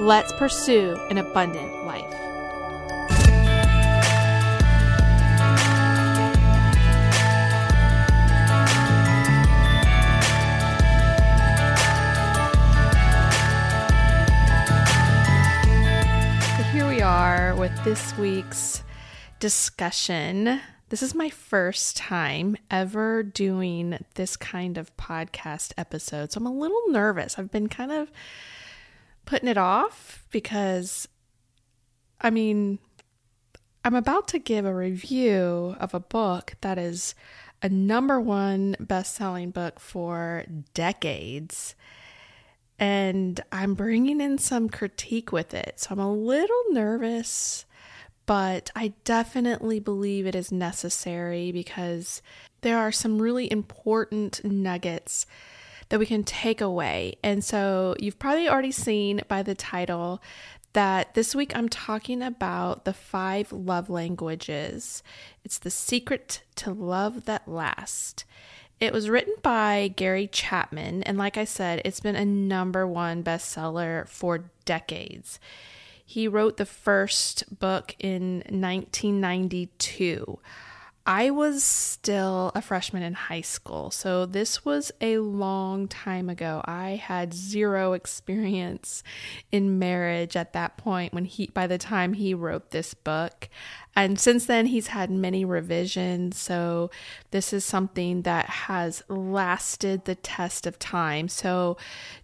Let's pursue an abundant life. So here we are with this week's discussion. This is my first time ever doing this kind of podcast episode. So I'm a little nervous. I've been kind of putting it off because, I mean, I'm about to give a review of a book that is a number one best selling book for decades. And I'm bringing in some critique with it. So I'm a little nervous, but I definitely believe it is necessary because there are some really important nuggets that we can take away. And so you've probably already seen by the title that this week I'm talking about the five love languages. It's the secret to love that lasts. It was written by Gary Chapman, and like I said, it's been a number one bestseller for decades. He wrote the first book in 1992. I was still a freshman in high school, so this was a long time ago. I had zero experience in marriage at that point when he by the time he wrote this book. And since then he's had many revisions, so this is something that has lasted the test of time. So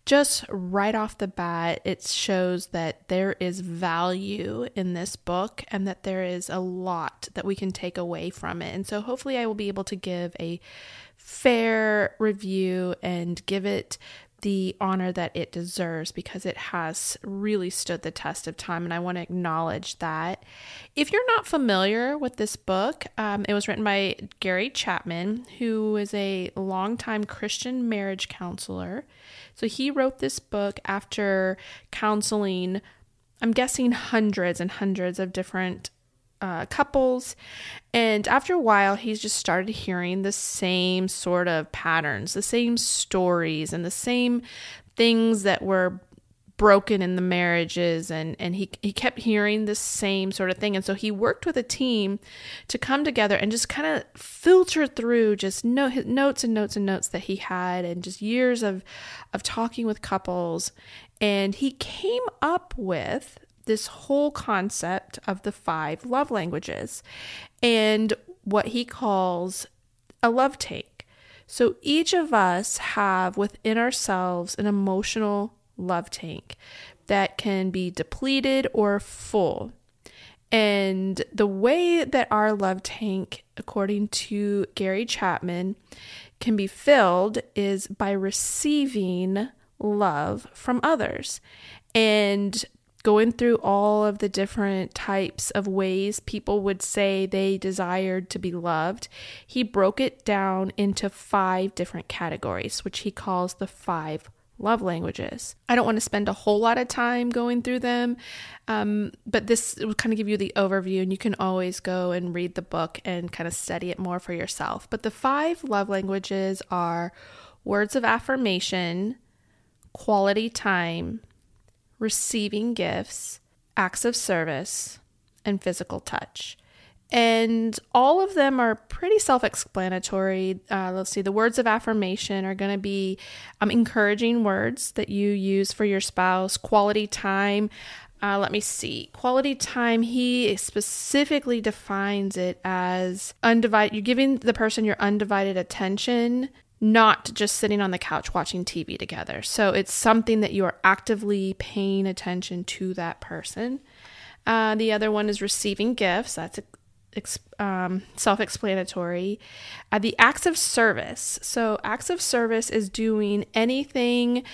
just right off the bat, it shows that there is value in this book and that there is a lot that we can take away from it. And so hopefully, I will be able to give a fair review and give it the honor that it deserves because it has really stood the test of time. And I want to acknowledge that. If you're not familiar with this book, um, it was written by Gary Chapman, who is a longtime Christian marriage counselor. So he wrote this book after counseling, I'm guessing, hundreds and hundreds of different uh, couples. And after a while, he's just started hearing the same sort of patterns, the same stories, and the same things that were broken in the marriages. And and he he kept hearing the same sort of thing. And so he worked with a team to come together and just kind of filter through just note, notes and notes and notes that he had and just years of of talking with couples. And he came up with this whole concept of the five love languages and what he calls a love tank. So each of us have within ourselves an emotional love tank that can be depleted or full. And the way that our love tank, according to Gary Chapman, can be filled is by receiving love from others. And going through all of the different types of ways people would say they desired to be loved, he broke it down into five different categories, which he calls the five love languages. I don't want to spend a whole lot of time going through them, um, but this will kind of give you the overview, and you can always go and read the book and kind of study it more for yourself. But the five love languages are words of affirmation, quality time, receiving gifts, acts of service, and physical touch. And all of them are pretty self explanatory. Uh, let's see, the words of affirmation are going to be um, encouraging words that you use for your spouse, quality time. Uh, let me see. Quality time, he specifically defines it as undivided. You're giving the person your undivided attention not just sitting on the couch watching TV together. So it's something that you are actively paying attention to that person. Uh, the other one is receiving gifts. That's um, self explanatory. Uh, the acts of service. So, acts of service is doing anything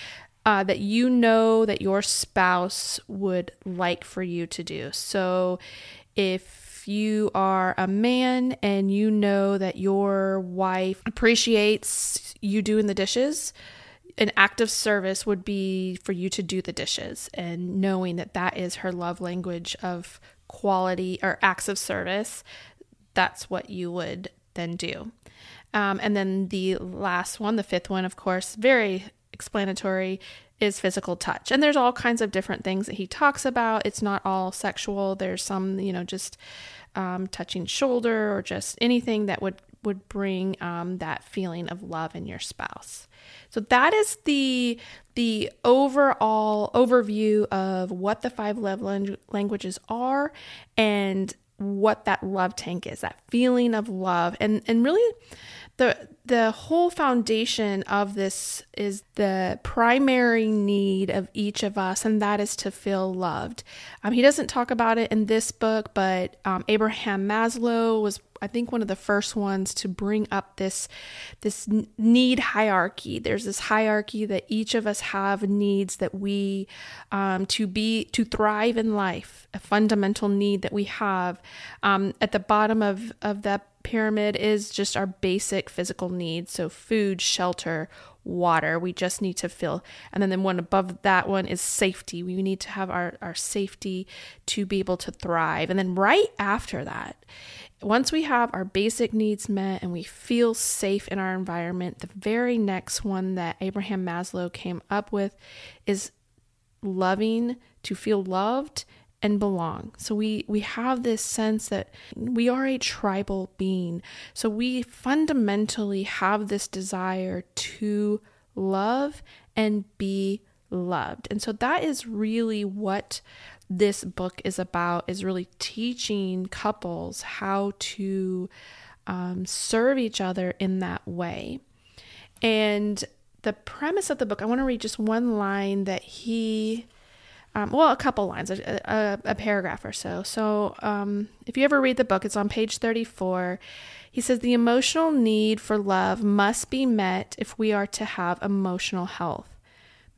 uh, that you know that your spouse would like for you to do. So if you are a man and you know that your wife appreciates you doing the dishes, an act of service would be for you to do the dishes and knowing that that is her love language of quality or acts of service that's what you would then do. Um, and then the last one the fifth one of course very explanatory is physical touch. And there's all kinds of different things that he talks about. It's not all sexual. There's some you know just um, touching shoulder or just anything that would would bring um, that feeling of love in your spouse. So that is the the overall overview of what the five love languages are and what that love tank is, that feeling of love. And and really the the whole foundation of this is the primary need of each of us, and that is to feel loved. Um, he doesn't talk about it in this book, but um, Abraham Maslow was I think one of the first ones to bring up this this need hierarchy. There's this hierarchy that each of us have needs that we um, to be to thrive in life. A fundamental need that we have um, at the bottom of of that pyramid is just our basic physical needs. So food, shelter, water. We just need to feel. And then the one above that one is safety. We need to have our, our safety to be able to thrive. And then right after that once we have our basic needs met and we feel safe in our environment, the very next one that Abraham Maslow came up with is loving to feel loved and belong. So we we have this sense that we are a tribal being. So we fundamentally have this desire to love and be loved. And so that is really what this book is about is really teaching couples how to um, serve each other in that way. And the premise of the book, I want to read just one line that he, um, well, a couple lines, a, a, a paragraph or so. So um, if you ever read the book, it's on page 34. He says, The emotional need for love must be met if we are to have emotional health.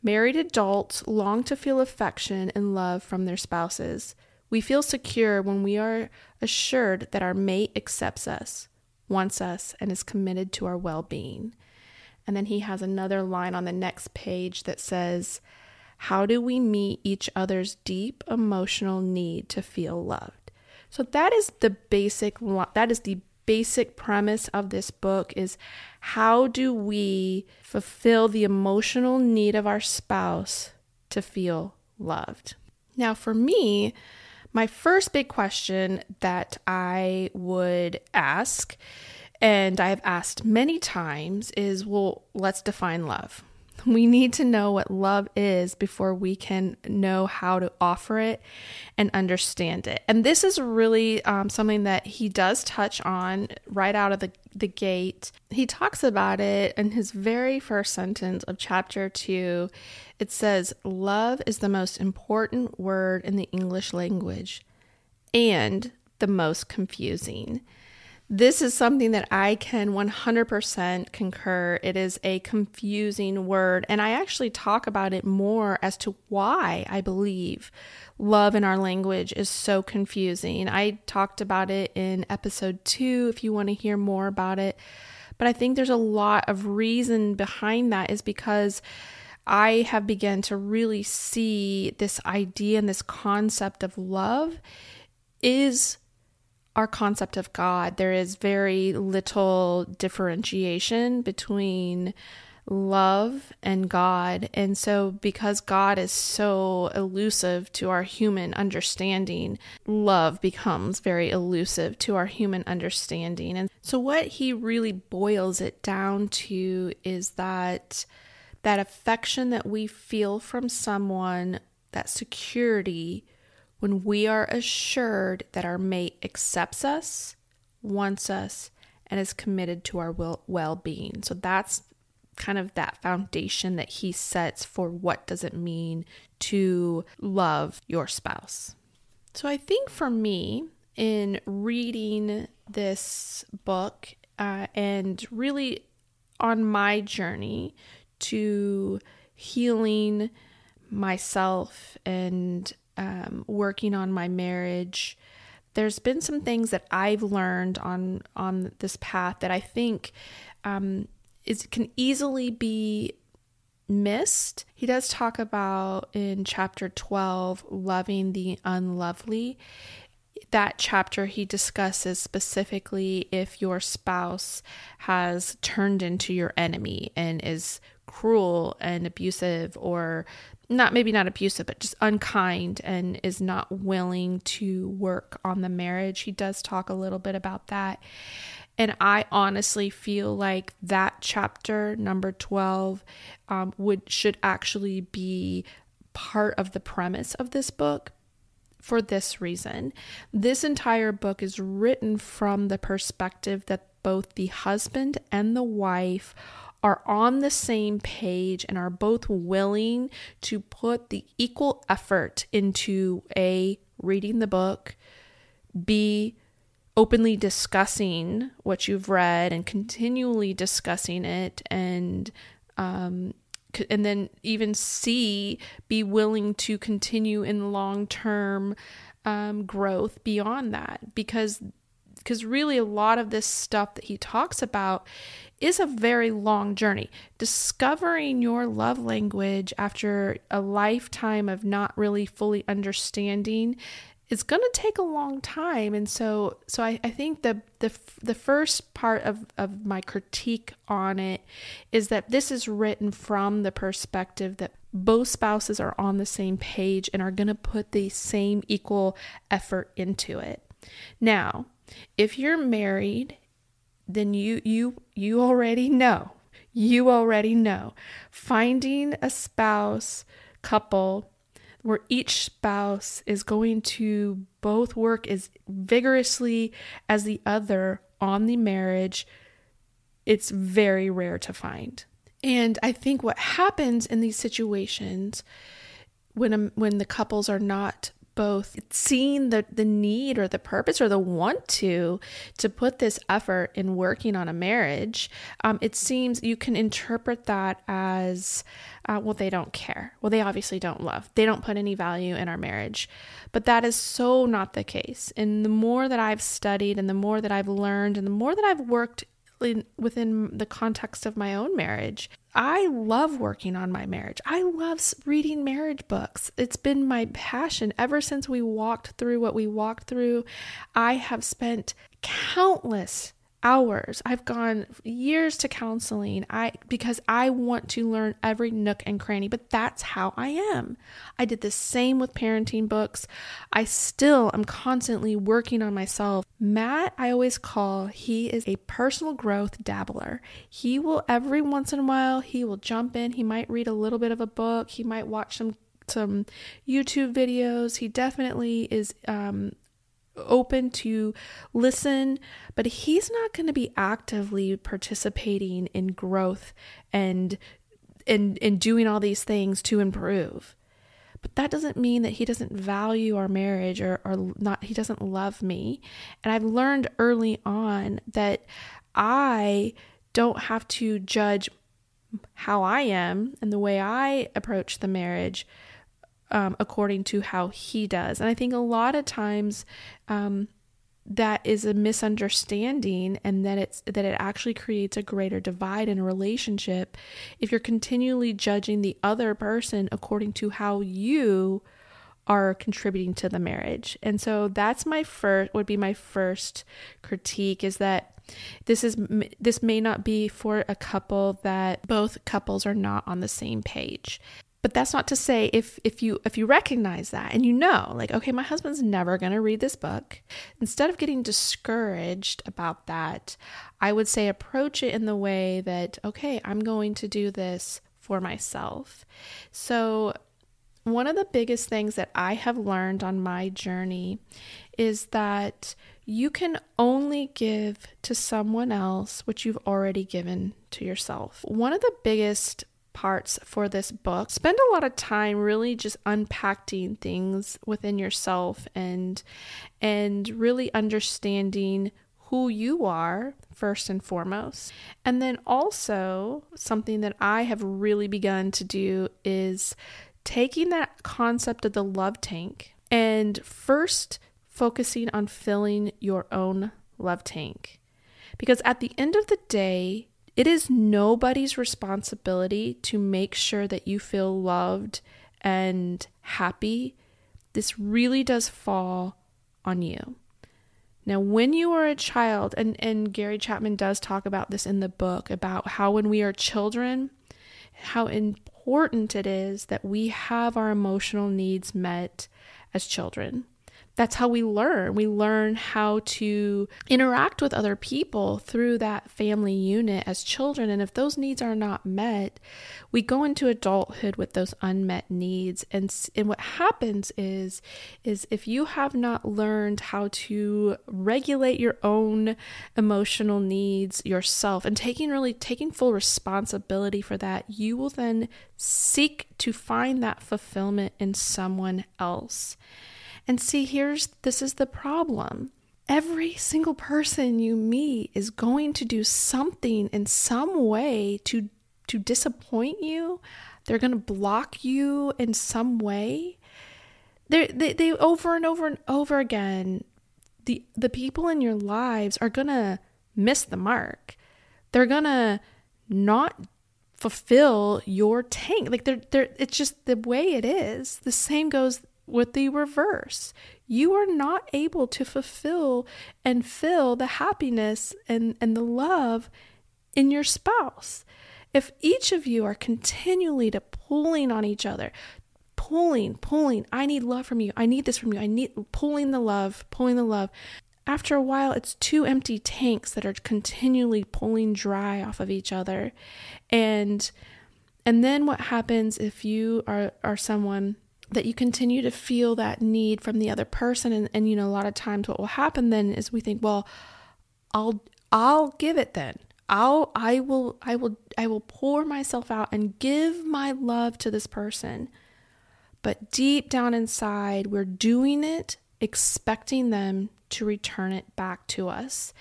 Married adults long to feel affection and love from their spouses. We feel secure when we are assured that our mate accepts us, wants us, and is committed to our well being. And then he has another line on the next page that says, How do we meet each other's deep emotional need to feel loved? So that is the basic that is the basic premise of this book is how do we fulfill the emotional need of our spouse to feel loved? Now, for me, my first big question that I would ask, and I've asked many times, is well, let's define love. We need to know what love is before we can know how to offer it and understand it. And this is really um, something that he does touch on right out of the, the gate. He talks about it in his very first sentence of chapter two. It says, Love is the most important word in the English language and the most confusing. This is something that I can 100% concur. It is a confusing word, and I actually talk about it more as to why I believe love in our language is so confusing. I talked about it in episode two if you want to hear more about it. But I think there's a lot of reason behind that is because I have begun to really see this idea and this concept of love is our concept of God, there is very little differentiation between love and God. And so, because God is so elusive to our human understanding, love becomes very elusive to our human understanding. And so, what he really boils it down to is that that affection that we feel from someone, that security when we are assured that our mate accepts us, wants us, and is committed to our well being. So that's kind of that foundation that he sets for what does it mean to love your spouse. So I think for me, in reading this book uh, and really on my journey to healing myself and um, working on my marriage, there's been some things that I've learned on on this path that I think um, is can easily be missed. He does talk about in chapter 12 loving the unlovely. That chapter he discusses specifically if your spouse has turned into your enemy and is cruel and abusive or not maybe not abusive but just unkind and is not willing to work on the marriage. He does talk a little bit about that. And I honestly feel like that chapter, number 12, um, would should actually be part of the premise of this book for this reason. This entire book is written from the perspective that both the husband and the wife are on the same page and are both willing to put the equal effort into A, reading the book, B, openly discussing what you've read and continually discussing it and um, and then even C be willing to continue in long term um, growth beyond that. Because because really a lot of this stuff that he talks about is a very long journey. Discovering your love language after a lifetime of not really fully understanding it's going to take a long time and so so i, I think the, the the first part of, of my critique on it is that this is written from the perspective that both spouses are on the same page and are going to put the same equal effort into it now if you're married then you you you already know you already know finding a spouse couple where each spouse is going to both work as vigorously as the other on the marriage, it's very rare to find. And I think what happens in these situations when a, when the couples are not both seeing the the need or the purpose or the want to to put this effort in working on a marriage um, it seems you can interpret that as uh, well they don't care. Well they obviously don't love. They don't put any value in our marriage. But that is so not the case. And the more that i've studied and the more that i've learned and the more that i've worked within the context of my own marriage. I love working on my marriage. I love reading marriage books. It's been my passion ever since we walked through what we walked through. I have spent countless hours. I've gone years to counseling. I because I want to learn every nook and cranny, but that's how I am. I did the same with parenting books. I still am constantly working on myself. Matt, I always call, he is a personal growth dabbler. He will every once in a while, he will jump in. He might read a little bit of a book. He might watch some some YouTube videos. He definitely is um, open to listen, but he's not going to be actively participating in growth and and and doing all these things to improve. But that doesn't mean that he doesn't value our marriage or, or not he doesn't love me. And I've learned early on that I don't have to judge how I am and the way I approach the marriage um, according to how he does. And I think a lot of times um, that is a misunderstanding, and that it's that it actually creates a greater divide in a relationship if you're continually judging the other person according to how you are contributing to the marriage. And so that's my first would be my first critique is that this is this may not be for a couple that both couples are not on the same page but that's not to say if if you if you recognize that and you know like okay my husband's never going to read this book instead of getting discouraged about that i would say approach it in the way that okay i'm going to do this for myself so one of the biggest things that i have learned on my journey is that you can only give to someone else what you've already given to yourself. One of the biggest parts for this book. Spend a lot of time really just unpacking things within yourself and and really understanding who you are first and foremost. And then also, something that I have really begun to do is taking that concept of the love tank and first focusing on filling your own love tank. Because at the end of the day, it is nobody's responsibility to make sure that you feel loved and happy. This really does fall on you. Now, when you are a child, and, and Gary Chapman does talk about this in the book about how when we are children, how important it is that we have our emotional needs met as children that's how we learn. We learn how to interact with other people through that family unit as children. And if those needs are not met, we go into adulthood with those unmet needs. And, and what happens is, is if you have not learned how to regulate your own emotional needs yourself and taking really taking full responsibility for that, you will then seek to find that fulfillment in someone else. And see, here's this is the problem. Every single person you meet is going to do something in some way to to disappoint you. They're going to block you in some way. They they they over and over and over again the the people in your lives are going to miss the mark. They're going to not fulfill your tank. Like they're they're it's just the way it is. The same goes with the reverse. You are not able to fulfill and fill the happiness and, and the love in your spouse. If each of you are continually to pulling on each other, pulling, pulling, I need love from you, I need this from you, I need pulling the love, pulling the love. After a while, it's two empty tanks that are continually pulling dry off of each other. And and then what happens if you are, are someone that you continue to feel that need from the other person. And, and you know a lot of times what will happen then is we think well i'll i'll give it then. I'll i will i will i will pour myself out and give my love to this person. But deep down inside we're doing it expecting them to return it back to us.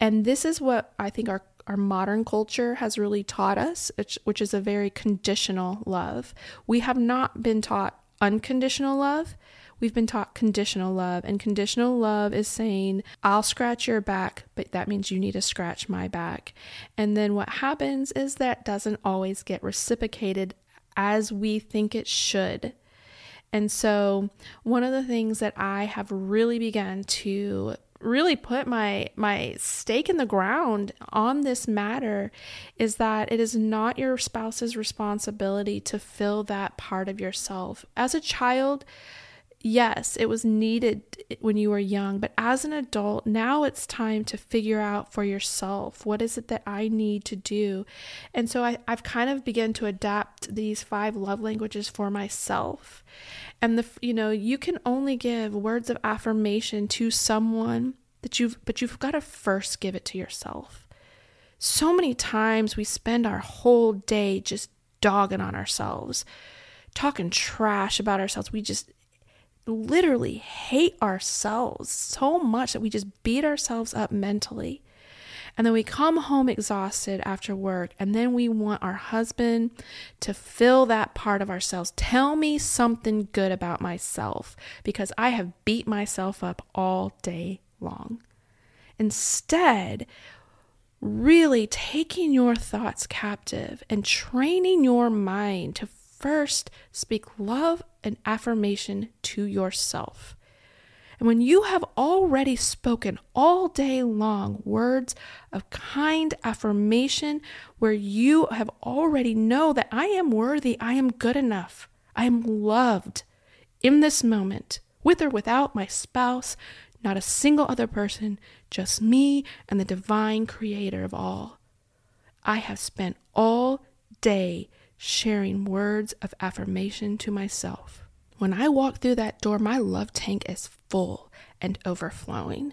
And this is what i think our our modern culture has really taught us, which, which is a very conditional love. We have not been taught unconditional love. We've been taught conditional love, and conditional love is saying, I'll scratch your back, but that means you need to scratch my back. And then what happens is that doesn't always get reciprocated as we think it should. And so, one of the things that I have really begun to really put my my stake in the ground on this matter is that it is not your spouse's responsibility to fill that part of yourself. As a child, yes, it was needed when you were young, but as an adult, now it's time to figure out for yourself what is it that I need to do. And so I, I've kind of begun to adapt these five love languages for myself. And the you know, you can only give words of affirmation to someone that you've but you've got to first give it to yourself. So many times we spend our whole day just dogging on ourselves, talking trash about ourselves. We just literally hate ourselves so much that we just beat ourselves up mentally. And then we come home exhausted after work, and then we want our husband to fill that part of ourselves. Tell me something good about myself because I have beat myself up all day long. Instead, really taking your thoughts captive and training your mind to first speak love and affirmation to yourself. And when you have already spoken all day long words of kind affirmation, where you have already know that I am worthy, I am good enough, I am loved in this moment, with or without my spouse, not a single other person, just me and the divine creator of all. I have spent all day sharing words of affirmation to myself. When I walk through that door, my love tank is full and overflowing.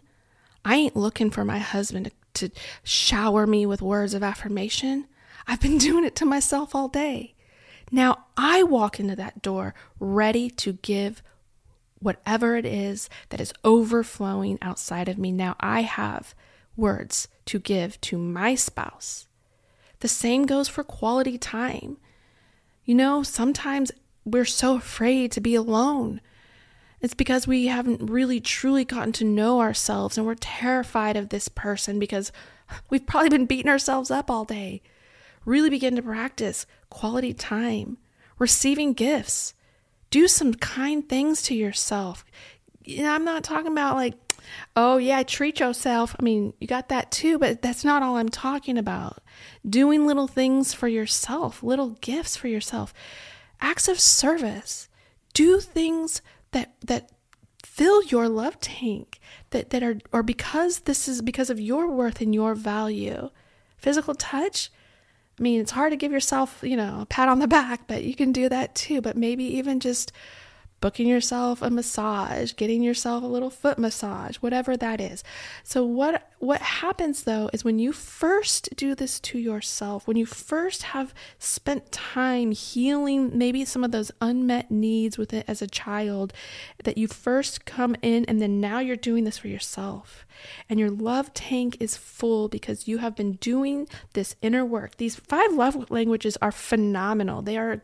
I ain't looking for my husband to, shower me with words of affirmation. I've been doing it to myself all day. Now I walk into that door ready to give whatever it is that is overflowing outside of me. Now I have words to give to my spouse. The same goes for quality time. You know, sometimes we're so afraid to be alone. It's because we haven't really truly gotten to know ourselves and we're terrified of this person because we've probably been beating ourselves up all day. Really begin to practice quality time, receiving gifts. Do some kind things to yourself. You I'm not talking about like, oh, yeah, treat yourself. I mean, you got that too, but that's not all I'm talking about. Doing little things for yourself, little gifts for yourself, acts of service. Do things that, that fill your love tank that, that are or because this is because of your worth and your value physical touch I mean, it's hard to give yourself, you know, a pat on the back, but you can do that too. But maybe even just booking yourself a massage, getting yourself a little foot massage, whatever that is. So what what happens though is when you first do this to yourself, when you first have spent time healing maybe some of those unmet needs with it as a child, that you first come in and then now you're doing this for yourself. And your love tank is full because you have been doing this inner work. These five love languages are phenomenal. They are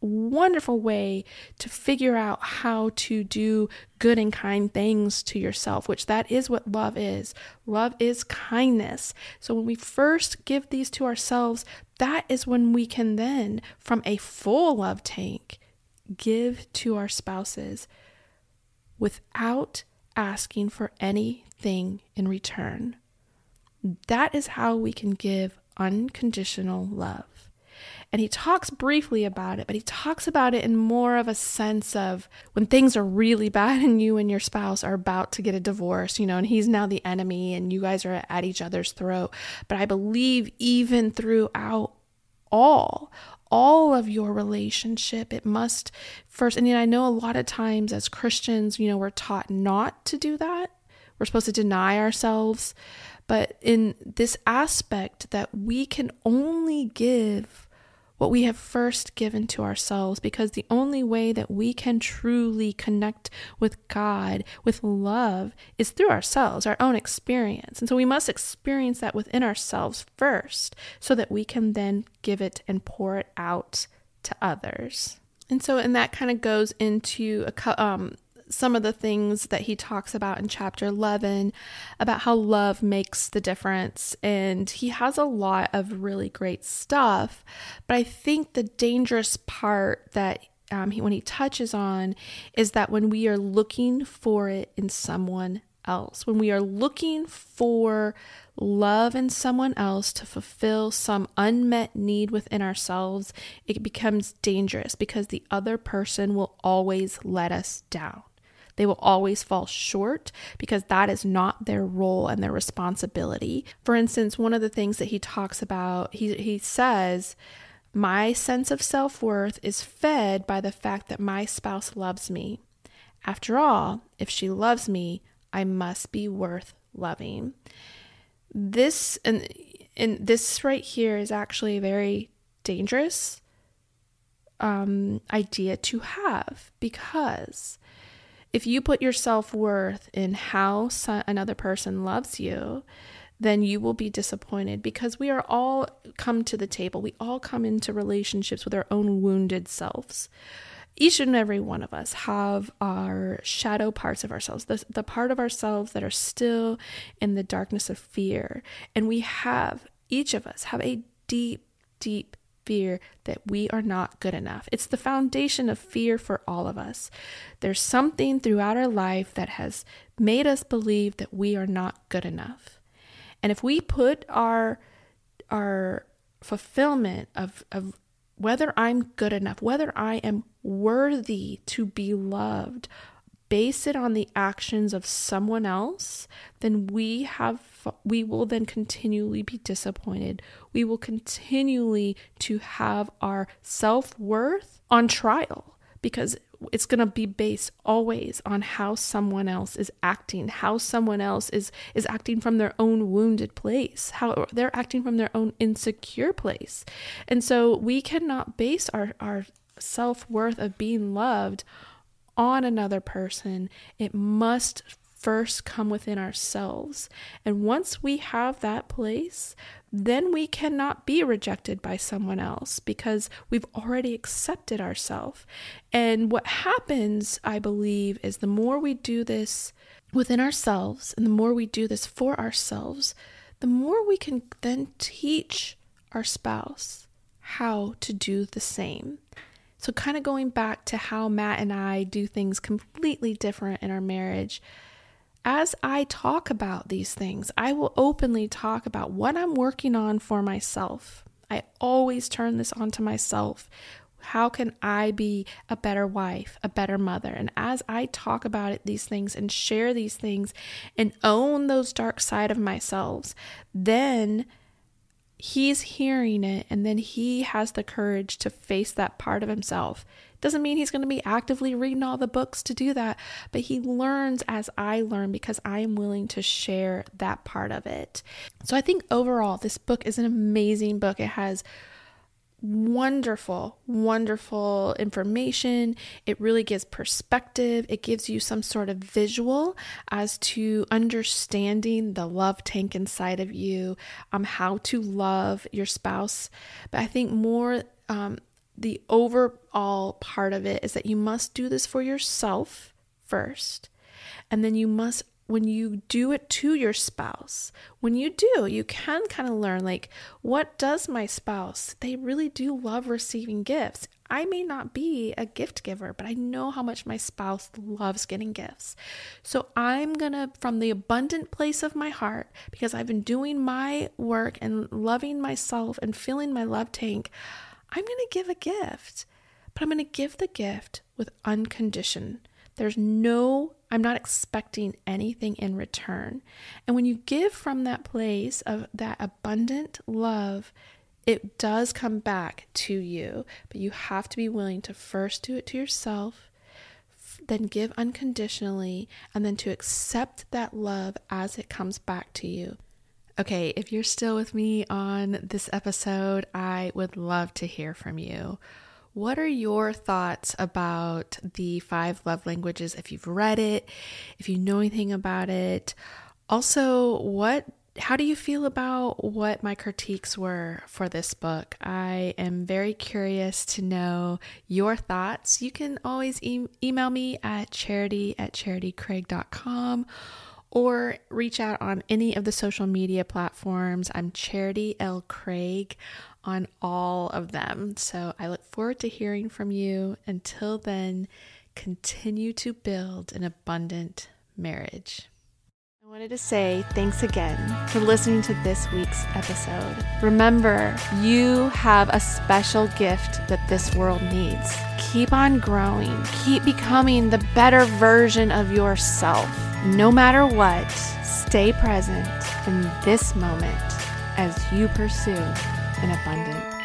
wonderful way to figure out how to do good and kind things to yourself, which that is what love is. Love is kindness. So when we first give these to ourselves, that is when we can then, from a full love tank, give to our spouses without asking for anything in return. That is how we can give unconditional love. And he talks briefly about it, but he talks about it in more of a sense of when things are really bad and you and your spouse are about to get a divorce, you know, and he's now the enemy and you guys are at each other's throat. But I believe even throughout all, all of your relationship, it must first, and I know a lot of times as Christians, you know, we're taught not to do that. We're supposed to deny ourselves. But in this aspect that we can only give what we have first given to ourselves because the only way that we can truly connect with God with love is through ourselves, our own experience. And so we must experience that within ourselves first so that we can then give it and pour it out to others. And so, and that kind of goes into a, um, some of the things that he talks about in chapter 11 about how love makes the difference. And he has a lot of really great stuff. But I think the dangerous part that um, he, when he touches on is that when we are looking for it in someone else, when we are looking for love in someone else to fulfill some unmet need within ourselves, it becomes dangerous because the other person will always let us down. They will always fall short because that is not their role and their responsibility. For instance, one of the things that he talks about, he, he says, My sense of self worth is fed by the fact that my spouse loves me. After all, if she loves me, I must be worth loving. This and and this right here is actually a very dangerous um, idea to have because if you put your self worth in how another person loves you, then you will be disappointed because we are all come to the table. We all come into relationships with our own wounded selves. Each and every one of us have our shadow parts of ourselves, the, the part of ourselves that are still in the darkness of fear. And we have, each of us have a deep, deep fear that we are not good enough. It's the foundation of fear for all of us. There's something throughout our life that has made us believe that we are not good enough. And if we put our our fulfillment of, of whether I'm good enough, whether I am worthy to be loved, base it on the actions of someone else, then we have we will then continually be disappointed. We will continually to have our self-worth on trial because it's going to be based always on how someone else is acting how someone else is is acting from their own wounded place how they're acting from their own insecure place and so we cannot base our our self-worth of being loved on another person it must first come within ourselves. And once we have that place, then we cannot be rejected by someone else because we've already accepted ourselves. And what happens, I believe, is the more we do this within ourselves and the more we do this for ourselves, the more we can then teach our spouse how to do the same. So, kind of going back to how Matt and I do things completely different in our marriage, as I talk about these things, I will openly talk about what I'm working on for myself. I always turn this onto myself. How can I be a better wife, a better mother? And as I talk about it, these things and share these things and own those dark side of myself, then he's hearing it and then he has the courage to face that part of himself. Doesn't mean he's going to be actively reading all the books to do that, but he learns as I learn because I am willing to share that part of it. So I think overall, this book is an amazing book. It has wonderful, wonderful information. It really gives perspective. It gives you some sort of visual as to understanding the love tank inside of you, um, how to love your spouse. But I think more, um, the overall part of it is that you must do this for yourself first. And then you must when you do it to your spouse, when you do, you can kind of learn like, what does my spouse? They really do love receiving gifts. I may not be a gift giver, but I know how much my spouse loves getting gifts. So I'm going to, from the abundant place of my heart, because I've been doing my work and loving myself and filling my love tank, I'm going to give a gift. But I'm going to give the gift with uncondition. There's no I'm not expecting anything in return. And when you give from that place of that abundant love, it does come back to you, but you have to be willing to first do it to yourself, then give unconditionally, and then to accept that love as it comes back to you. Okay, if you're still with me on this episode, I would love to hear from you. What are your thoughts about the five love languages? If you've read it, if you know anything about it, also, what how do you feel about what my critiques were for this book? I am very curious to know your thoughts. You can always e- email me at charity at charitycraig.com or reach out on any of the social media platforms. I'm Charity L. Craig on all of them. So I look forward to hearing from you. Until then, continue to build an abundant marriage. I wanted to say thanks again for listening to this week's episode. Remember, you have a special gift that this world needs. Keep on growing, keep becoming the better version of yourself. No matter what, stay present in this moment as you pursue an abundant.